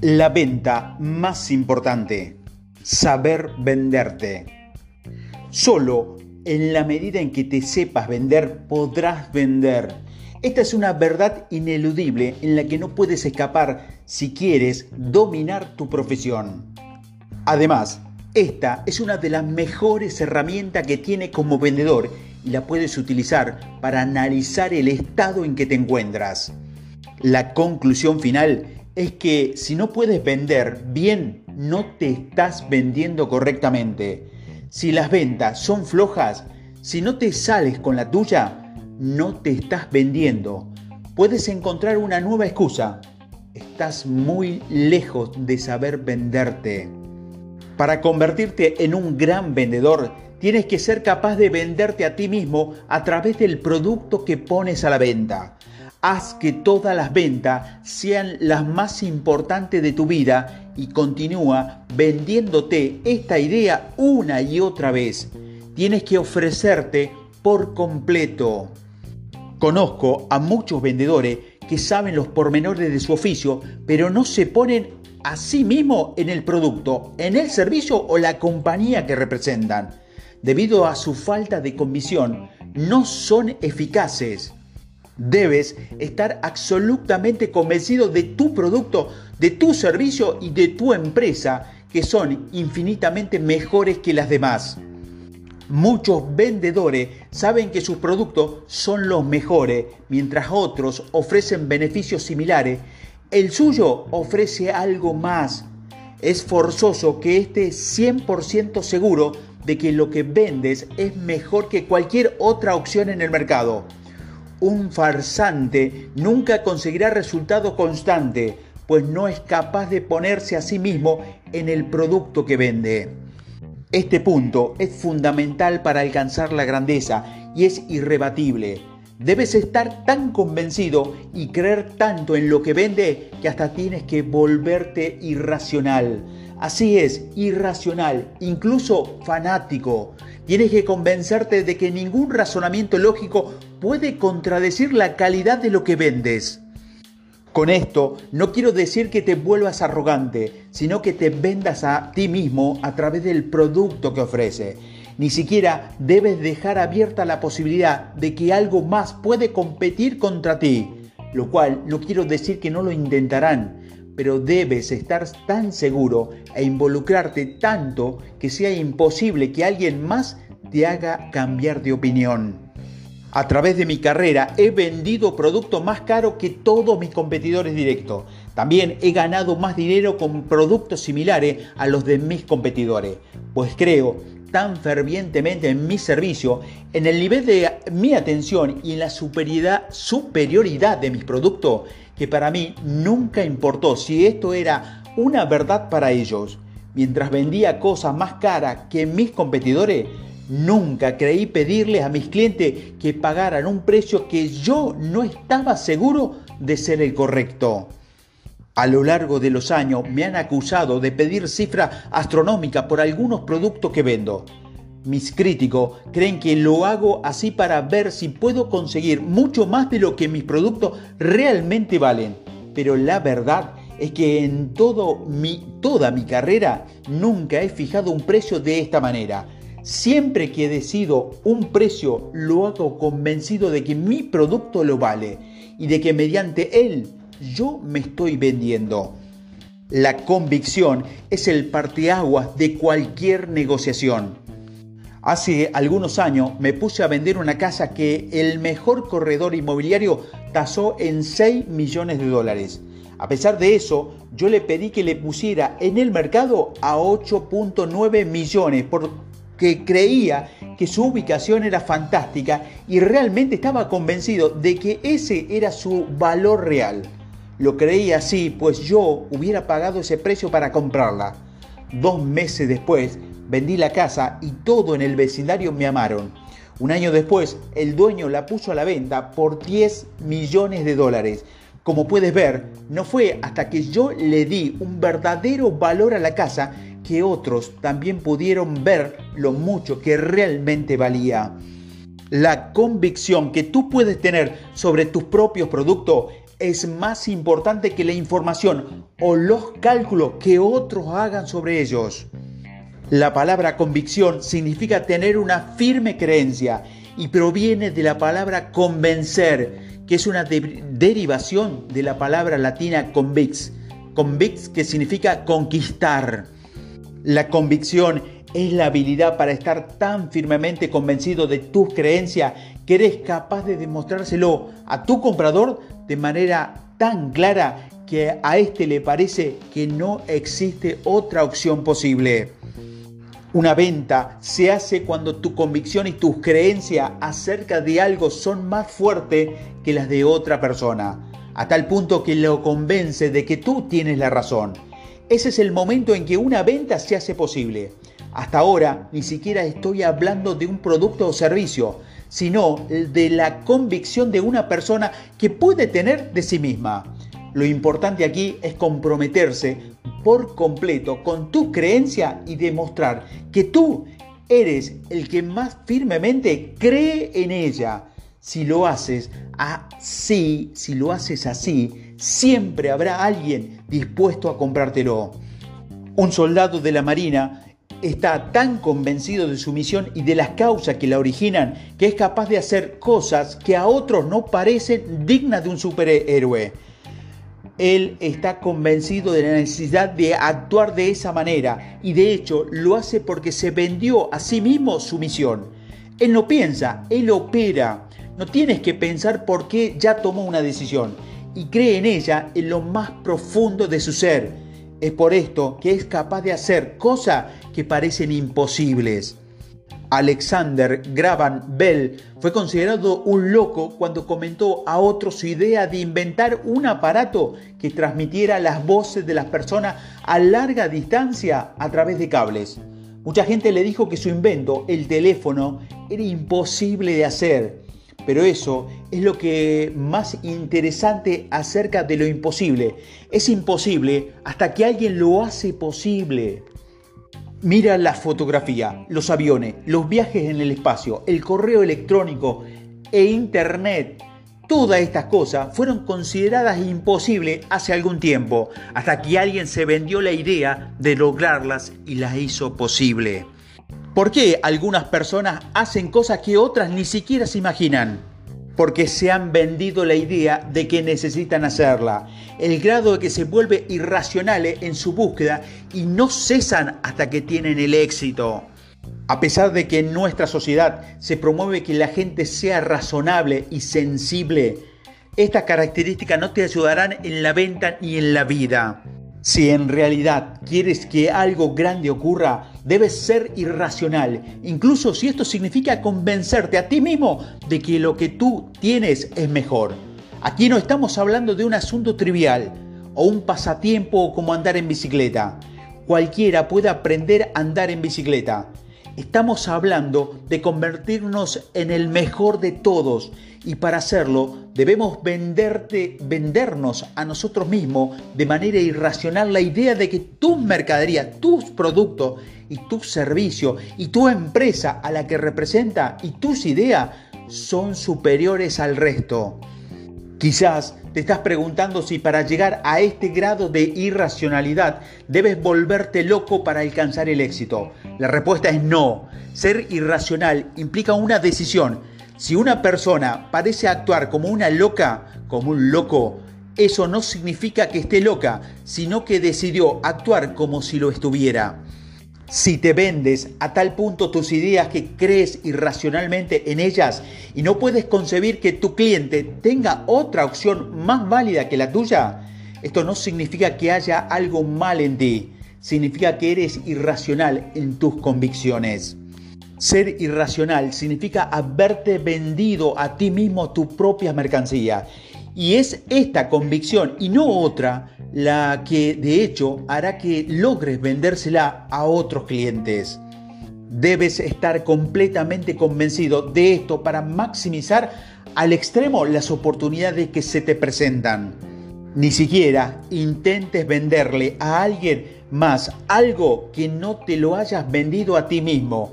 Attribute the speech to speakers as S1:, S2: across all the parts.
S1: La venta más importante, saber venderte. Solo en la medida en que te sepas vender podrás vender. Esta es una verdad ineludible en la que no puedes escapar si quieres dominar tu profesión. Además, esta es una de las mejores herramientas que tiene como vendedor y la puedes utilizar para analizar el estado en que te encuentras. La conclusión final es que si no puedes vender bien, no te estás vendiendo correctamente. Si las ventas son flojas, si no te sales con la tuya, no te estás vendiendo. Puedes encontrar una nueva excusa. Estás muy lejos de saber venderte. Para convertirte en un gran vendedor, tienes que ser capaz de venderte a ti mismo a través del producto que pones a la venta. Haz que todas las ventas sean las más importantes de tu vida y continúa vendiéndote esta idea una y otra vez. Tienes que ofrecerte por completo. Conozco a muchos vendedores que saben los pormenores de su oficio, pero no se ponen a sí mismo en el producto, en el servicio o la compañía que representan. Debido a su falta de convicción, no son eficaces. Debes estar absolutamente convencido de tu producto, de tu servicio y de tu empresa, que son infinitamente mejores que las demás. Muchos vendedores saben que sus productos son los mejores, mientras otros ofrecen beneficios similares. El suyo ofrece algo más. Es forzoso que esté 100% seguro de que lo que vendes es mejor que cualquier otra opción en el mercado. Un farsante nunca conseguirá resultado constante, pues no es capaz de ponerse a sí mismo en el producto que vende. Este punto es fundamental para alcanzar la grandeza y es irrebatible. Debes estar tan convencido y creer tanto en lo que vende que hasta tienes que volverte irracional. Así es, irracional, incluso fanático. Tienes que convencerte de que ningún razonamiento lógico puede contradecir la calidad de lo que vendes. Con esto no quiero decir que te vuelvas arrogante, sino que te vendas a ti mismo a través del producto que ofrece. Ni siquiera debes dejar abierta la posibilidad de que algo más puede competir contra ti, lo cual no quiero decir que no lo intentarán, pero debes estar tan seguro e involucrarte tanto que sea imposible que alguien más te haga cambiar de opinión. A través de mi carrera he vendido productos más caros que todos mis competidores directos. También he ganado más dinero con productos similares a los de mis competidores, pues creo tan fervientemente en mi servicio, en el nivel de mi atención y en la superioridad, de mis productos, que para mí nunca importó si esto era una verdad para ellos. Mientras vendía cosas más caras que mis competidores, nunca creí pedirles a mis clientes que pagaran un precio que yo no estaba seguro de ser el correcto. A lo largo de los años me han acusado de pedir cifra astronómica por algunos productos que vendo. Mis críticos creen que lo hago así para ver si puedo conseguir mucho más de lo que mis productos realmente valen. Pero la verdad es que en toda mi carrera nunca he fijado un precio de esta manera. Siempre que decido un precio lo hago convencido de que mi producto lo vale y de que mediante él yo me estoy vendiendo. La convicción es el parteaguas de cualquier negociación. Hace algunos años me puse a vender una casa que el mejor corredor inmobiliario tasó en 6 millones de dólares. A pesar de eso, yo le pedí que le pusiera en el mercado a 8.9 millones porque creía que su ubicación era fantástica y realmente estaba convencido de que ese era su valor real. Lo creía así, pues yo hubiera pagado ese precio para comprarla. Dos meses después Vendí la casa y todo en el vecindario me amaron. Un año después, el dueño la puso a la venta por 10 millones de dólares. Como puedes ver, no fue hasta que yo le di un verdadero valor a la casa que otros también pudieron ver lo mucho que realmente valía. La convicción que tú puedes tener sobre tus propios productos es más importante que la información o los cálculos que otros hagan sobre ellos. La palabra convicción significa tener una firme creencia y proviene de la palabra convencer, que es una derivación de la palabra latina convix, convix que significa conquistar. La convicción es la habilidad para estar tan firmemente convencido de tus creencias que eres capaz de demostrárselo a tu comprador de manera tan clara que a este le parece que no existe otra opción posible. Una venta se hace cuando tu convicción y tus creencias acerca de algo son más fuertes que las de otra persona, a tal punto que lo convence de que tú tienes la razón. Ese es el momento en que una venta se hace posible. Hasta ahora ni siquiera estoy hablando de un producto o servicio, sino de la convicción de una persona que puede tener de sí misma. Lo importante aquí es comprometerse por completo con tu creencia y demostrar que tú eres el que más firmemente cree en ella. Si lo haces así, si lo haces así, siempre habrá alguien dispuesto a comprártelo. Un soldado de la Marina está tan convencido de su misión y de las causas que la originan que es capaz de hacer cosas que a otros no parecen dignas de un superhéroe. Él está convencido de la necesidad de actuar de esa manera y de hecho lo hace porque se vendió a sí mismo su misión. Él no piensa, él opera. No tienes que pensar por qué ya tomó una decisión y cree en ella en lo más profundo de su ser es por esto que es capaz de hacer cosas que parecen imposibles. Alexander Graham Bell fue considerado un loco cuando comentó a otros su idea de inventar un aparato que transmitiera las voces de las personas a larga distancia a través de cables. Mucha gente le dijo que su invento, el teléfono, era imposible de hacer pero eso es lo que más interesante acerca de lo imposible. Es imposible hasta que alguien lo hace posible. Mira la fotografía, los aviones, los viajes en el espacio, el correo electrónico e internet. Todas estas cosas fueron consideradas imposibles hace algún tiempo, hasta que alguien se vendió la idea de lograrlas y las hizo posible. ¿Por qué algunas personas hacen cosas que otras ni siquiera se imaginan? Porque se han vendido la idea de que necesitan hacerla, el grado de que se vuelve irracionales en su búsqueda y no cesan hasta que tienen el éxito. A pesar de que en nuestra sociedad se promueve que la gente sea razonable y sensible, estas características no te ayudarán en la venta ni en la vida. Si en realidad quieres que algo grande ocurra, debes ser irracional, incluso si esto significa convencerte a ti mismo de que lo que tú tienes es mejor. Aquí no estamos hablando de un asunto trivial o un pasatiempo como andar en bicicleta. Cualquiera puede aprender a andar en bicicleta. Estamos hablando de convertirnos en el mejor de todos y para hacerlo debemos venderte, vendernos a nosotros mismos de manera irracional la idea de que tus mercaderías, tus productos y tus servicios y tu empresa a la que representa y tus ideas son superiores al resto. Quizás te estás preguntando si para llegar a este grado de irracionalidad debes volverte loco para alcanzar el éxito. La respuesta es no. Ser irracional implica una decisión. Si una persona parece actuar como una loca, como un loco, eso no significa que esté loca, sino que decidió actuar como si lo estuviera. Si te vendes a tal punto tus ideas que crees irracionalmente en ellas y no puedes concebir que tu cliente tenga otra opción más válida que la tuya, esto no significa que haya algo mal en ti, significa que eres irracional en tus convicciones. Ser irracional significa haberte vendido a ti mismo tu propia mercancía. Y es esta convicción y no otra la que de hecho hará que logres vendérsela a otros clientes. Debes estar completamente convencido de esto para maximizar al extremo las oportunidades que se te presentan. Ni siquiera intentes venderle a alguien más algo que no te lo hayas vendido a ti mismo.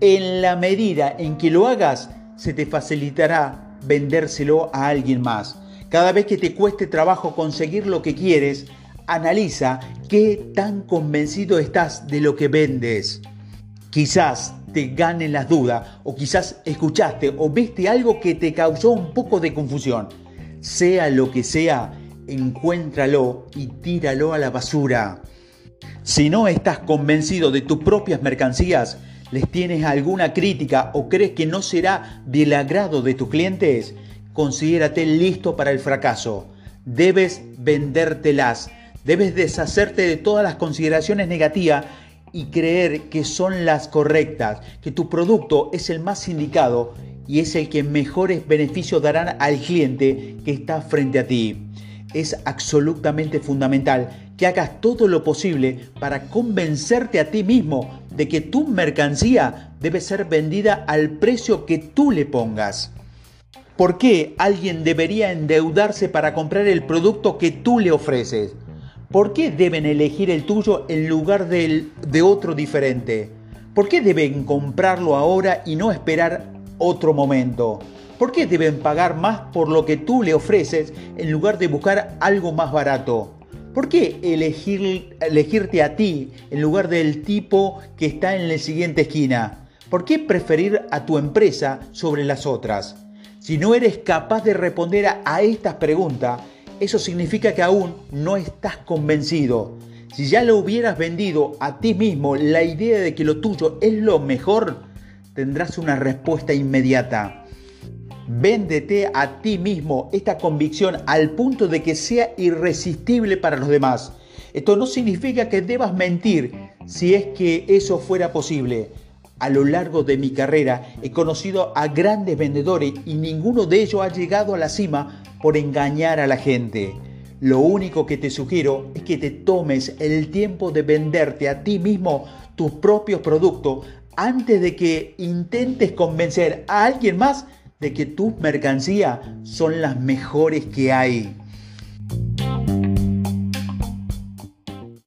S1: En la medida en que lo hagas, se te facilitará vendérselo a alguien más. Cada vez que te cueste trabajo conseguir lo que quieres, analiza qué tan convencido estás de lo que vendes. Quizás te ganen las dudas o quizás escuchaste o viste algo que te causó un poco de confusión. Sea lo que sea, encuéntralo y tíralo a la basura. Si no estás convencido de tus propias mercancías, les tienes alguna crítica o crees que no será del agrado de tus clientes, considérate listo para el fracaso. Debes vendértelas, debes deshacerte de todas las consideraciones negativas y creer que son las correctas, que tu producto es el más indicado y es el que mejores beneficios darán al cliente que está frente a ti. Es absolutamente fundamental que hagas todo lo posible para convencerte a ti mismo de que tu mercancía debe ser vendida al precio que tú le pongas. ¿Por qué alguien debería endeudarse para comprar el producto que tú le ofreces? ¿Por qué deben elegir el tuyo en lugar del, de otro diferente? ¿Por qué deben comprarlo ahora y no esperar otro momento? ¿Por qué deben pagar más por lo que tú le ofreces en lugar de buscar algo más barato? ¿Por qué elegir, elegirte a ti en lugar del tipo que está en la siguiente esquina? ¿Por qué preferir a tu empresa sobre las otras? Si no eres capaz de responder a, estas preguntas, eso significa que aún no estás convencido. Si ya lo hubieras vendido a ti mismo la idea de que lo tuyo es lo mejor, tendrás una respuesta inmediata. Véndete a ti mismo esta convicción al punto de que sea irresistible para los demás. Esto no significa que debas mentir si es que eso fuera posible. A lo largo de mi carrera he conocido a grandes vendedores y ninguno de ellos ha llegado a la cima por engañar a la gente. Lo único que te sugiero es que te tomes el tiempo de venderte a ti mismo tus propios productos antes de que intentes convencer a alguien más de que tus mercancías son las mejores que hay.